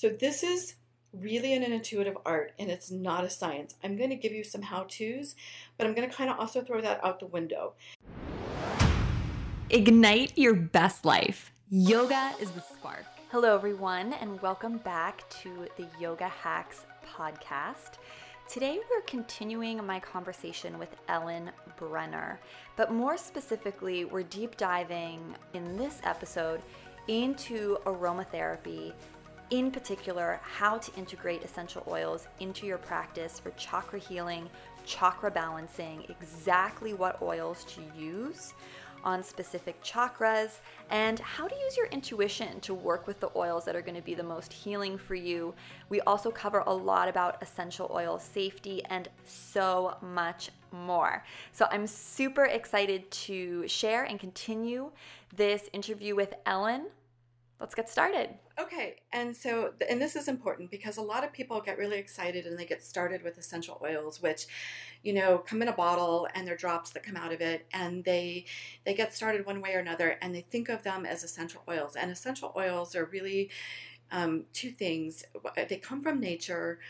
So, this is really an intuitive art and it's not a science. I'm going to give you some how to's, but I'm going to kind of also throw that out the window. Ignite your best life. Yoga is the spark. Hello, everyone, and welcome back to the Yoga Hacks podcast. Today, we're continuing my conversation with Ellen Brenner, but more specifically, we're deep diving in this episode into aromatherapy, in particular, how to integrate essential oils into your practice for chakra healing, chakra balancing, exactly what oils to use on specific chakras, and how to use your intuition to work with the oils that are going to be the most healing for you. We also cover a lot about essential oil safety and so much more. So I'm super excited to share and continue this interview with Ellen let's get started. Okay, and so, and this is important because a lot of people get really excited and they get started with essential oils, which, you know, come in a bottle and they're drops that come out of it, and they they get started one way or another, and they think of them as essential oils. And essential oils are really um, two things. They come from nature.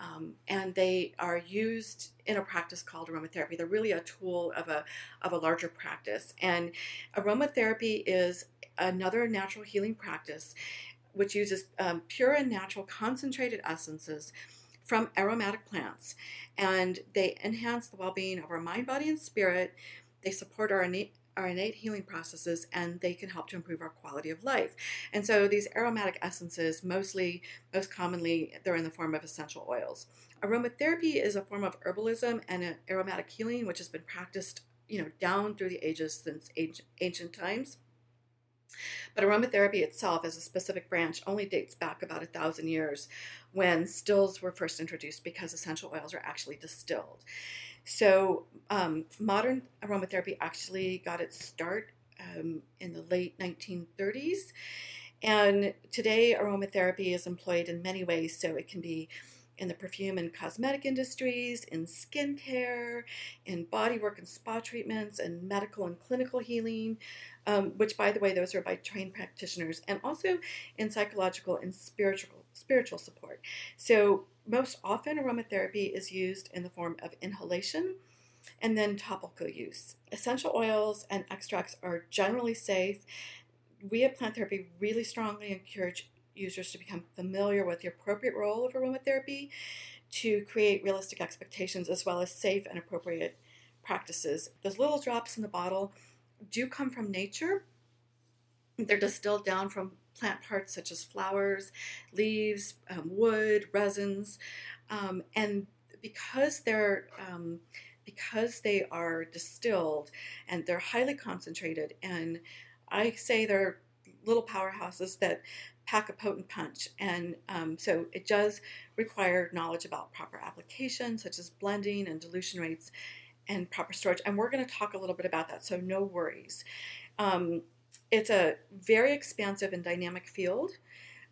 Um, and they are used in a practice called aromatherapy. They're really a tool of a of a larger practice. And aromatherapy is another natural healing practice which uses um, pure and natural concentrated essences from aromatic plants. And they enhance the well being of our mind, body, and spirit. They support our innate, our innate healing processes and they can help to improve our quality of life. And so these aromatic essences, mostly, most commonly, they're in the form of essential oils. Aromatherapy is a form of herbalism and aromatic healing, which has been practiced, you know, down through the ages since ancient times. But aromatherapy itself, as a specific branch, only dates back about a thousand years when stills were first introduced because essential oils are actually distilled. So, um, modern aromatherapy actually got its start um, in the late 1930s. And today, aromatherapy is employed in many ways. So, it can be in the perfume and cosmetic industries, in skincare, in bodywork and spa treatments, and medical and clinical healing, um, which, by the way, those are by trained practitioners, and also in psychological and spiritual spiritual support. So, most often, aromatherapy is used in the form of inhalation and then topical use. Essential oils and extracts are generally safe. We at Plant Therapy really strongly encourage users to become familiar with the appropriate role of aromatherapy to create realistic expectations as well as safe and appropriate practices. Those little drops in the bottle do come from nature. They're distilled down from plant parts such as flowers, leaves, um, wood, resins, um, and because they're um, because they are distilled and they're highly concentrated, and I say they're little powerhouses that pack a potent punch. And um, so it does require knowledge about proper application, such as blending and dilution rates and proper storage. And we're going to talk a little bit about that, so no worries. Um, it's a very expansive and dynamic field.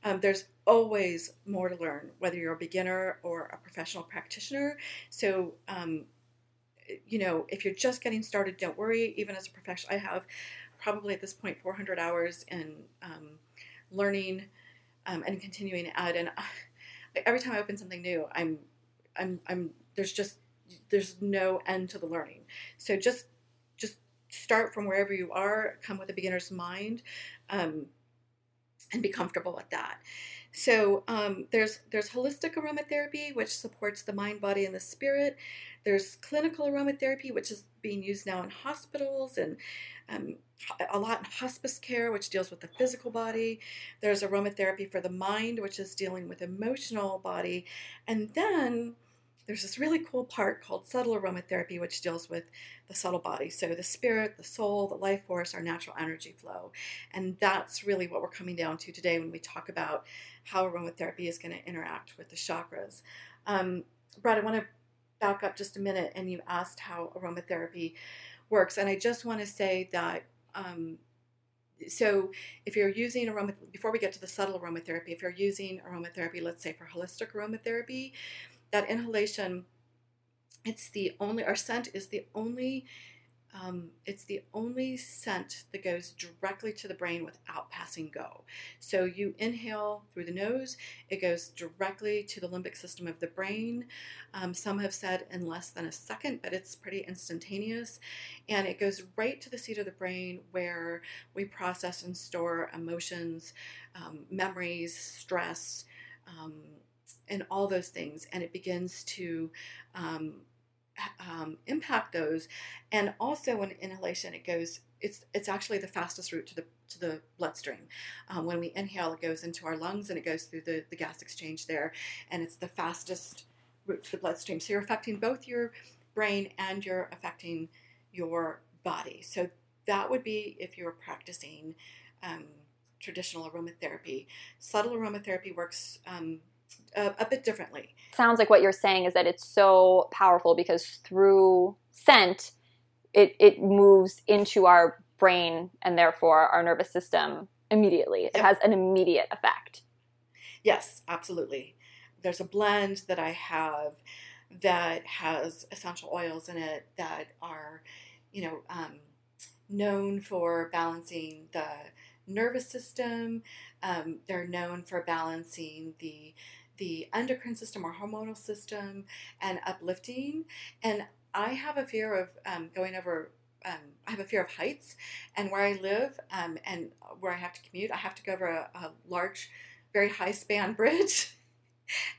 Um, there's always more to learn, whether you're a beginner or a professional practitioner. So, um, you know, if you're just getting started, don't worry. Even as a professional, I have probably at this point 400 hours in um, learning um, and continuing to add. And every time I open something new, I'm, I'm, I'm. There's just there's no end to the learning. So just just start from wherever you are. Come with a beginner's mind. Um, and be comfortable with that. So um, there's there's holistic aromatherapy, which supports the mind, body, and the spirit. There's clinical aromatherapy, which is being used now in hospitals and um, a lot in hospice care, which deals with the physical body. There's aromatherapy for the mind, which is dealing with emotional body, and then there's this really cool part called subtle aromatherapy, which deals with the subtle body. So the spirit, the soul, the life force, our natural energy flow. And that's really what we're coming down to today when we talk about how aromatherapy is going to interact with the chakras. Um, Brad, I want to back up just a minute and you asked how aromatherapy works. And I just want to say that. Um, so if you're using aroma before we get to the subtle aromatherapy if you're using aromatherapy let's say for holistic aromatherapy that inhalation, it's the only, our scent is the only um, it's the only scent that goes directly to the brain without passing go. So you inhale through the nose, it goes directly to the limbic system of the brain. Um, some have said in less than a second, but it's pretty instantaneous. And it goes right to the seat of the brain where we process and store emotions, um, memories, stress. Um, and all those things, and it begins to um, um, impact those. And also, when inhalation, it goes. It's it's actually the fastest route to the to the bloodstream. Um, when we inhale, it goes into our lungs and it goes through the, the gas exchange there, and it's the fastest route to the bloodstream. So you're affecting both your brain and you're affecting your body. So that would be if you're practicing um, traditional aromatherapy. Subtle aromatherapy works a, a bit differently. Sounds like what you're saying is that it's so powerful because through scent, it, it moves into our brain and therefore our nervous system immediately. It yep. has an immediate effect. Yes, absolutely. There's a blend that I have that has essential oils in it that are, you know, um, known for balancing the nervous system. Um, they're known for balancing the the endocrine system or hormonal system and uplifting. And I have a fear of um, going over. Um, I have a fear of heights, and where I live um, and where I have to commute, I have to go over a, a large, very high span bridge.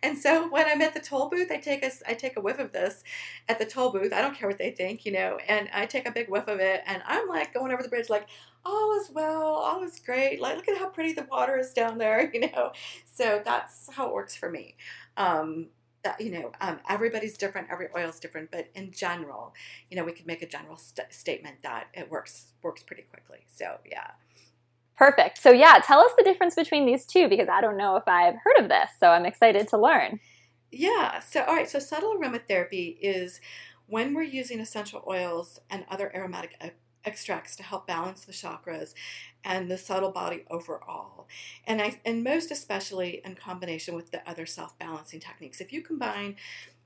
And so when I'm at the toll booth, I take a I take a whiff of this at the toll booth. I don't care what they think, you know, and I take a big whiff of it, and I'm like going over the bridge, like all is well, all is great. Like look at how pretty the water is down there, you know. So that's how it works for me. Um, that you know, um, everybody's different, every oil is different, but in general, you know, we could make a general st- statement that it works works pretty quickly. So yeah. Perfect. So, yeah, tell us the difference between these two because I don't know if I've heard of this. So, I'm excited to learn. Yeah. So, all right. So, subtle aromatherapy is when we're using essential oils and other aromatic extracts to help balance the chakras and the subtle body overall. And I and most especially in combination with the other self-balancing techniques. If you combine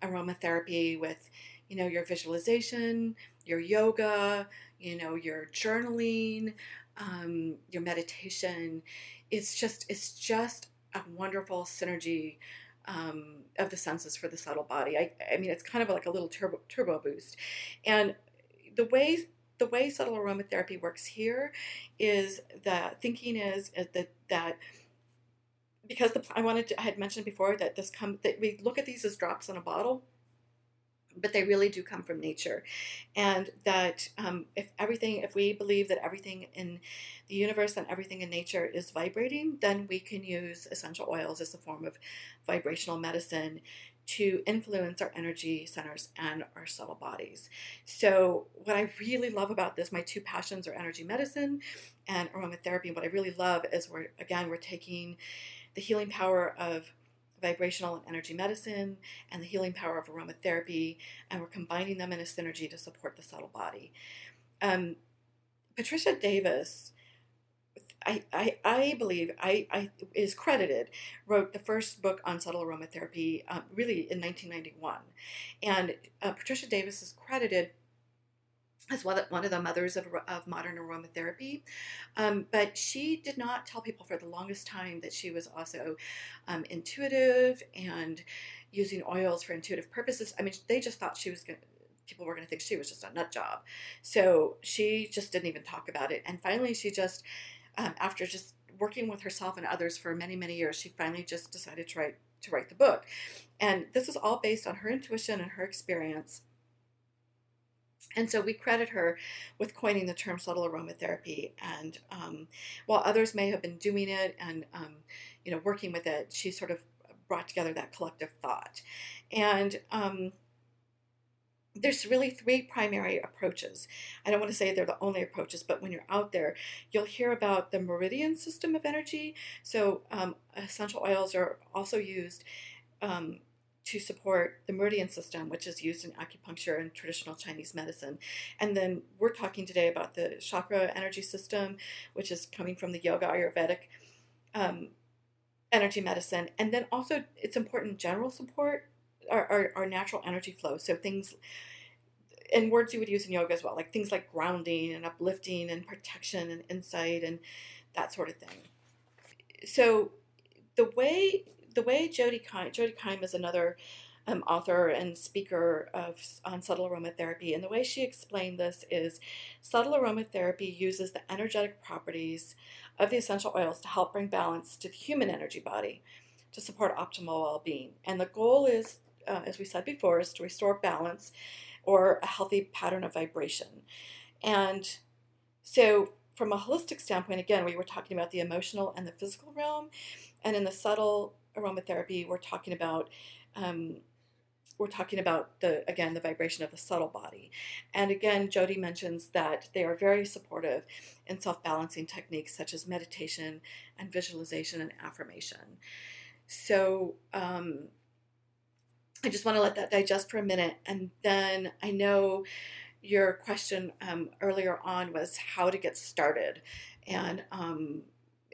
aromatherapy with, you know, your visualization, your yoga, you know, your journaling, um, your meditation. It's just it's just a wonderful synergy um, of the senses for the subtle body. I, I mean, it's kind of like a little turbo turbo boost, and the way the way subtle aromatherapy works here is that thinking is, is that that because the I wanted to I had mentioned before that this come that we look at these as drops in a bottle but they really do come from nature. And that um, if everything if we believe that everything in the universe and everything in nature is vibrating then we can use essential oils as a form of vibrational medicine to influence our energy centers and our subtle bodies so what i really love about this my two passions are energy medicine and aromatherapy and what i really love is we're again we're taking the healing power of vibrational and energy medicine and the healing power of aromatherapy, and we're combining them in a synergy to support the subtle body. Um, Patricia Davis, I, I, I believe, I, I, is credited, wrote the first book on subtle aromatherapy um, really in 1991. And uh, Patricia Davis is credited as one of the mothers of, of modern aromatherapy. Um, but she did not tell people for the longest time that she was also um, intuitive and using oils for intuitive purposes. I mean, they just thought she was going to people were going to think she was just a nut job. So she just didn't even talk about it. And finally, she just, um, after just working with herself and others for many, many years, she finally just decided to write to write the book. And this is all based on her intuition and her experience and so we credit her with coining the term subtle aromatherapy. And um, while others may have been doing it and um, you know working with it, she sort of brought together that collective thought. And um, there's really three primary approaches. I don't want to say they're the only approaches, but when you're out there, you'll hear about the meridian system of energy. So um, essential oils are also used um, to support the meridian system, which is used in acupuncture and traditional Chinese medicine. And then we're talking today about the chakra energy system, which is coming from the yoga Ayurvedic um, energy medicine. And then also, it's important general support, our, our, our natural energy flow. So things and words you would use in yoga as well, like things like grounding and uplifting and protection and insight and that sort of thing. So the way the way Jody Jody Keim is another um, author and speaker of on subtle aromatherapy, and the way she explained this is subtle aromatherapy uses the energetic properties of the essential oils to help bring balance to the human energy body to support optimal well-being. And the goal is, uh, as we said before, is to restore balance or a healthy pattern of vibration. And so, from a holistic standpoint, again, we were talking about the emotional and the physical realm, and in the subtle aromatherapy, we're talking about um, we're talking about the again the vibration of the subtle body. And again jody mentions that they are very supportive in self-balancing techniques such as meditation and visualization and affirmation. So um, i just want to let that digest for a minute and then i know your question um, earlier on was how to get started and um,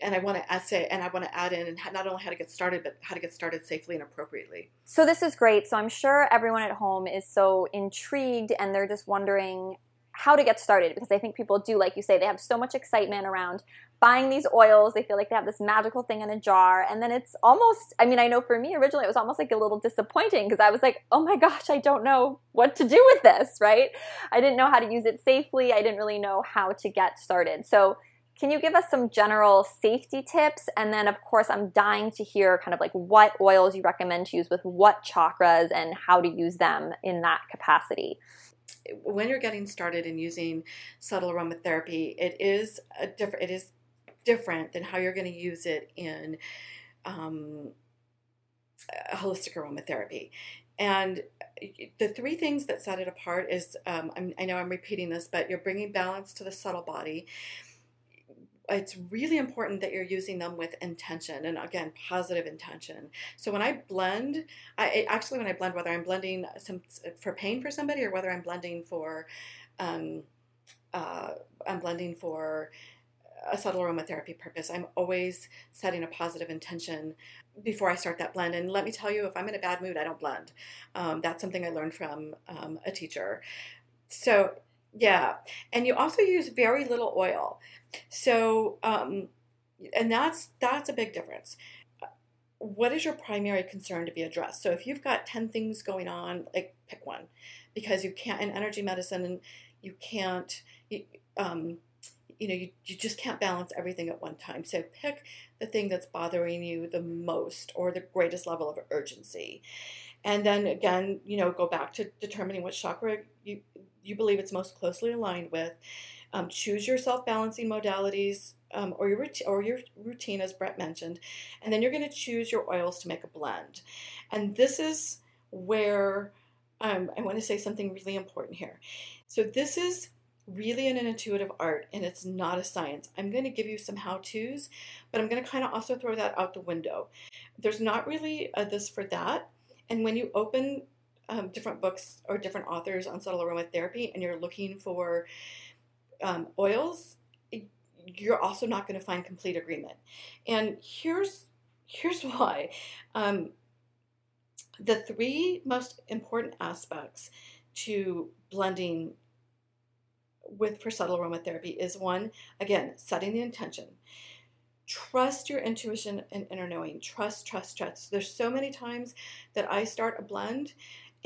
and I want to say, and I want to add in, and not only how to get started, but how to get started safely and appropriately. So this is great. So I'm sure everyone at home is so intrigued, and they're just wondering how to get started because I think people do, like you say, they have so much excitement around buying these oils. They feel like they have this magical thing in a jar, and then it's almost. I mean, I know for me originally it was almost like a little disappointing because I was like, oh my gosh, I don't know what to do with this. Right? I didn't know how to use it safely. I didn't really know how to get started. So can you give us some general safety tips? And then, of course, I'm dying to hear kind of like what oils you recommend to use with what chakras and how to use them in that capacity. When you're getting started in using subtle aromatherapy, it is a different. It is different than how you're going to use it in um, holistic aromatherapy. And the three things that set it apart is um, i know I'm repeating this, but you're bringing balance to the subtle body it's really important that you're using them with intention and again positive intention. So when i blend i actually when i blend whether i'm blending some for pain for somebody or whether i'm blending for um, uh, i'm blending for a subtle aromatherapy purpose i'm always setting a positive intention before i start that blend. And let me tell you if i'm in a bad mood i don't blend. Um, that's something i learned from um, a teacher. So yeah and you also use very little oil so, um, and that's that's a big difference. What is your primary concern to be addressed? So, if you've got ten things going on, like pick one, because you can't in energy medicine, and you can't, you, um, you know, you, you just can't balance everything at one time. So, pick the thing that's bothering you the most or the greatest level of urgency. And then again, you know, go back to determining what chakra you you believe it's most closely aligned with um, choose your self balancing modalities um, or, your, or your routine, as Brett mentioned, and then you're going to choose your oils to make a blend. And this is where um, I want to say something really important here. So, this is really an intuitive art and it's not a science. I'm going to give you some how to's, but I'm going to kind of also throw that out the window. There's not really a this for that. And when you open um, different books or different authors on subtle aromatherapy and you're looking for um, oils, you're also not going to find complete agreement. And here's here's why. Um, the three most important aspects to blending with for subtle aromatherapy is one, again, setting the intention. Trust your intuition and inner knowing. Trust, trust, trust. There's so many times that I start a blend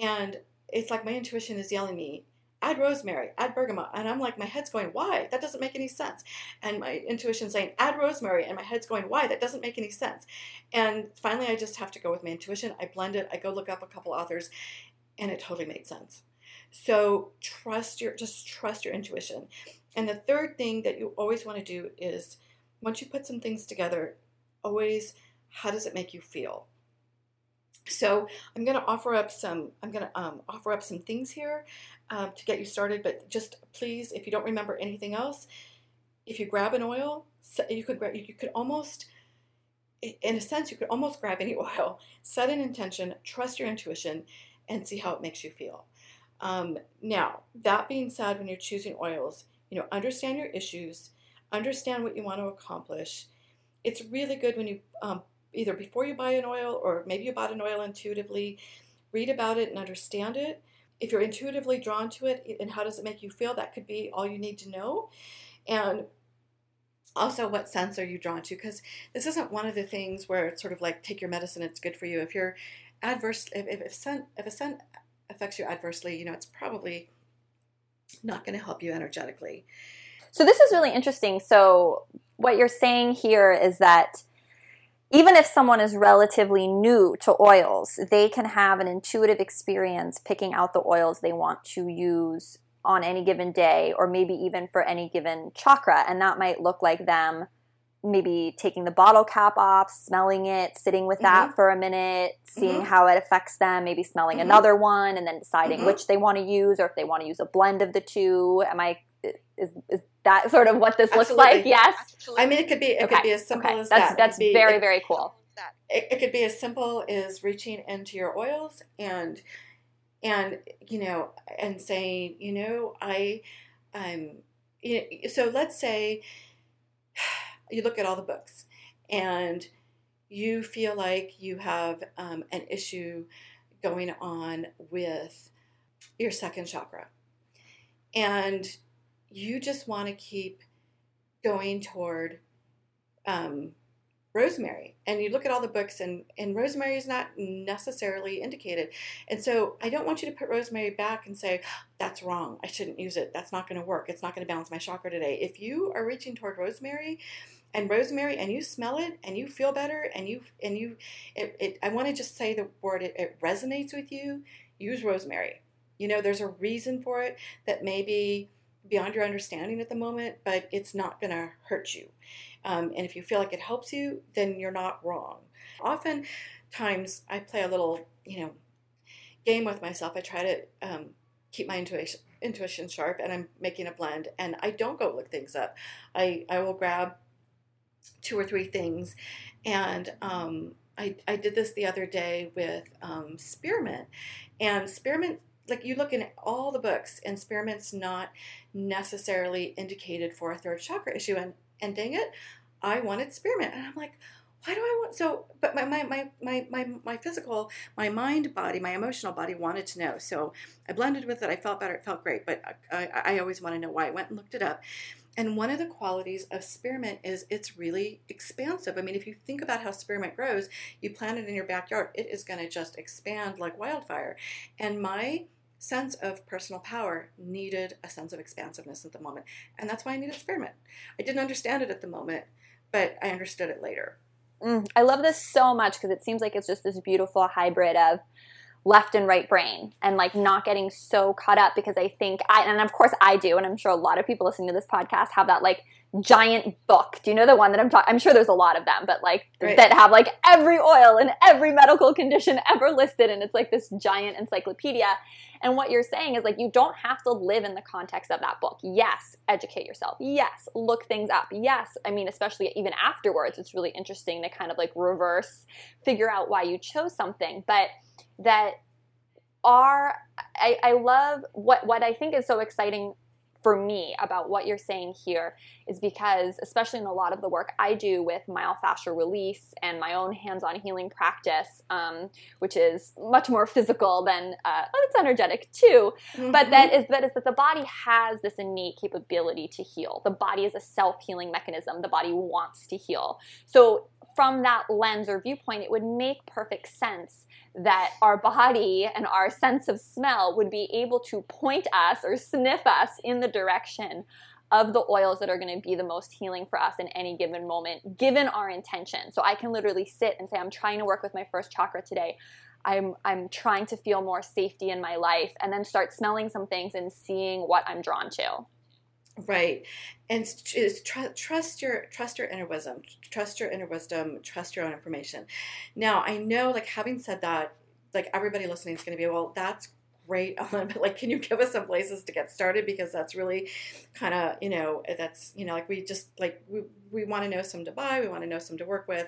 and it's like my intuition is yelling me, add rosemary, add bergamot. And I'm like, my head's going, why? That doesn't make any sense. And my intuition saying, add rosemary. And my head's going, why? That doesn't make any sense. And finally, I just have to go with my intuition. I blend it. I go look up a couple authors, and it totally made sense. So trust your, just trust your intuition. And the third thing that you always want to do is once you put some things together, always, how does it make you feel? So I'm going to offer up some. I'm going to um, offer up some things here um, to get you started. But just please, if you don't remember anything else, if you grab an oil, you could grab. You could almost, in a sense, you could almost grab any oil. Set an intention. Trust your intuition, and see how it makes you feel. Um, now, that being said, when you're choosing oils, you know, understand your issues, understand what you want to accomplish. It's really good when you um, either before you buy an oil or maybe you bought an oil intuitively, read about it and understand it. if you're intuitively drawn to it and how does it make you feel, that could be all you need to know. And also what sense are you drawn to because this isn't one of the things where it's sort of like take your medicine it's good for you if you're adverse if, if, if, sun, if a sun affects you adversely you know it's probably not going to help you energetically so this is really interesting so what you're saying here is that even if someone is relatively new to oils, they can have an intuitive experience picking out the oils they want to use on any given day or maybe even for any given chakra. And that might look like them maybe taking the bottle cap off, smelling it, sitting with that mm-hmm. for a minute, seeing mm-hmm. how it affects them, maybe smelling mm-hmm. another one and then deciding mm-hmm. which they want to use or if they want to use a blend of the two. Am I is is that sort of what this Absolutely. looks like? Yes. I mean it could be it okay. could be as simple okay. as that's, that. That's be, very, it, very cool. It, it could be as simple as reaching into your oils and and you know and saying you know i um you know, so let's say you look at all the books and you feel like you have um, an issue going on with your second chakra and you just want to keep going toward um, rosemary. And you look at all the books and and rosemary is not necessarily indicated. And so i don't want you to put rosemary back and say that's wrong. I shouldn't use it. That's not going to work. It's not going to balance my chakra today. If you are reaching toward rosemary and rosemary and you smell it and you feel better and you and you it, it i want to just say the word it, it resonates with you use rosemary. You know there's a reason for it that may be beyond your understanding at the moment but it's not going to hurt you um, and if you feel like it helps you, then you're not wrong. Often times I play a little, you know, game with myself. I try to um, keep my intuition intuition sharp and I'm making a blend and I don't go look things up. I, I will grab two or three things and um, I, I did this the other day with um, spearmint and spearmint like you look in all the books and spearmint's not necessarily indicated for a third chakra issue and and dang it, I wanted spearmint. And I'm like, why do I want so but my my, my, my, my, my physical, my mind body, my emotional body wanted to know. So I blended with it, I felt better, it felt great, but I, I, I always want to know why. I went and looked it up. And one of the qualities of spearmint is it's really expansive. I mean, if you think about how spearmint grows, you plant it in your backyard, it is going to just expand like wildfire. And my sense of personal power needed a sense of expansiveness at the moment. And that's why I needed spearmint. I didn't understand it at the moment, but I understood it later. Mm, I love this so much because it seems like it's just this beautiful hybrid of left and right brain and like not getting so caught up because I think I and of course I do and I'm sure a lot of people listening to this podcast have that like giant book. Do you know the one that I'm talking? I'm sure there's a lot of them, but like right. that have like every oil and every medical condition ever listed, and it's like this giant encyclopedia. And what you're saying is like you don't have to live in the context of that book. Yes, educate yourself. Yes, look things up. Yes, I mean especially even afterwards, it's really interesting to kind of like reverse, figure out why you chose something, but that are I, I love what what I think is so exciting for me about what you're saying here is because, especially in a lot of the work I do with myofascial release and my own hands on healing practice, um, which is much more physical than uh, well, it's energetic too, mm-hmm. but that is, that is that the body has this innate capability to heal. The body is a self healing mechanism, the body wants to heal. So, from that lens or viewpoint, it would make perfect sense that our body and our sense of smell would be able to point us or sniff us in the direction of the oils that are going to be the most healing for us in any given moment, given our intention. So I can literally sit and say, I'm trying to work with my first chakra today. I'm, I'm trying to feel more safety in my life, and then start smelling some things and seeing what I'm drawn to. Right, and tr- trust your trust your inner wisdom, trust your inner wisdom, trust your own information. Now I know, like having said that, like everybody listening is going to be well. That's great, Ellen, but like, can you give us some places to get started because that's really kind of you know that's you know like we just like we we want to know some to buy, we want to know some to work with,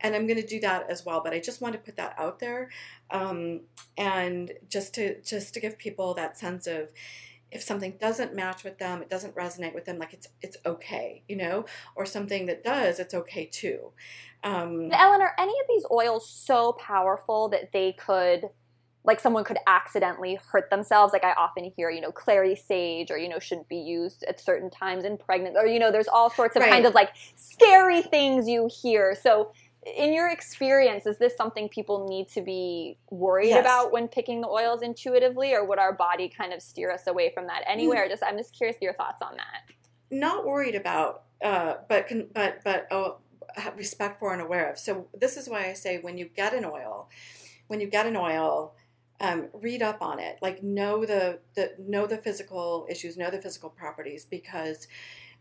and I'm going to do that as well. But I just want to put that out there, um, and just to just to give people that sense of if something doesn't match with them, it doesn't resonate with them, like it's it's okay, you know, or something that does, it's okay too. Um, Ellen, are any of these oils so powerful that they could like someone could accidentally hurt themselves. Like I often hear, you know, clary sage or, you know, shouldn't be used at certain times in pregnant or, you know, there's all sorts of Right. kind of like scary things you hear. So in your experience, is this something people need to be worried Yes. about when picking the oils intuitively or would our body kind of steer us away from that anywhere? Just I'm just curious your thoughts on that. not worried about, uh, but but but oh, have respect for and aware of. So this is why I say when you get an oil, when you get an oil, um, read up on it. Like know the the know the physical issues, know the physical properties, because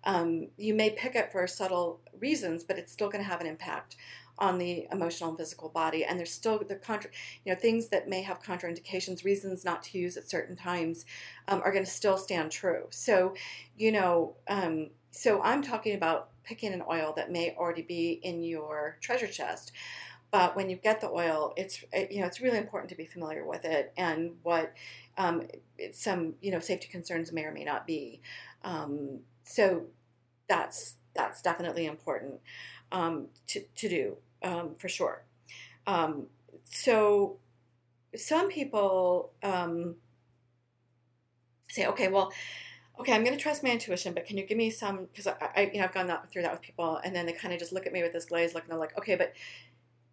um, you may pick it for subtle reasons, but it's still going to have an impact on the emotional and physical body. And there's still the contra, you know, things that may have contraindications, reasons not to use at certain times, um, are going to still stand true. So, you know, um, so I'm talking about picking an oil that may already be in your treasure chest. But when you get the oil, it's it- you know it's really important to be familiar with it and what um, some you know safety concerns may or may not be. Um, so that's that's definitely important um, to to do um, for sure. Um, so some people um, say, okay, well, okay, I'm going to trust my intuition, but can you give me some? Because I, I, you know, I've gone that, through that with people, and then they kind of just look at me with this glazed look, and they're like, okay, but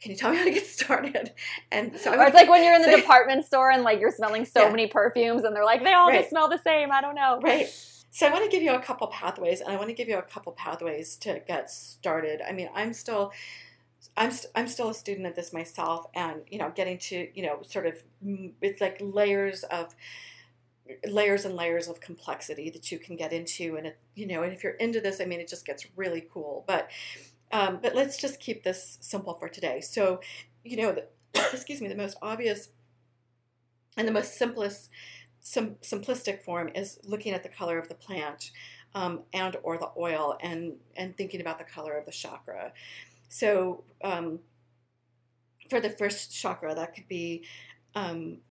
can you tell me how to get started? And so, Or it's like when you're in the so- department store and like you're smelling so Yeah. many perfumes and they're like, they all Right. just smell the same. I don't know. Right. So I want to give you a couple pathways, and I want to give you a couple pathways to get started. I mean, I'm still, I'm st- I'm still a student of this myself, and you know, getting to you know, sort of, mm, it's like layers of layers and layers of complexity that you can get into, and it, you know, and if you're into this, I mean, it just gets really cool. But um, but let's just keep this simple for today. So, you know, the, excuse me, the most obvious and the most simplest sim- simplistic form is looking at the color of the plant um, and or the oil and and thinking about the color of the chakra. So um, for the first chakra that could be um,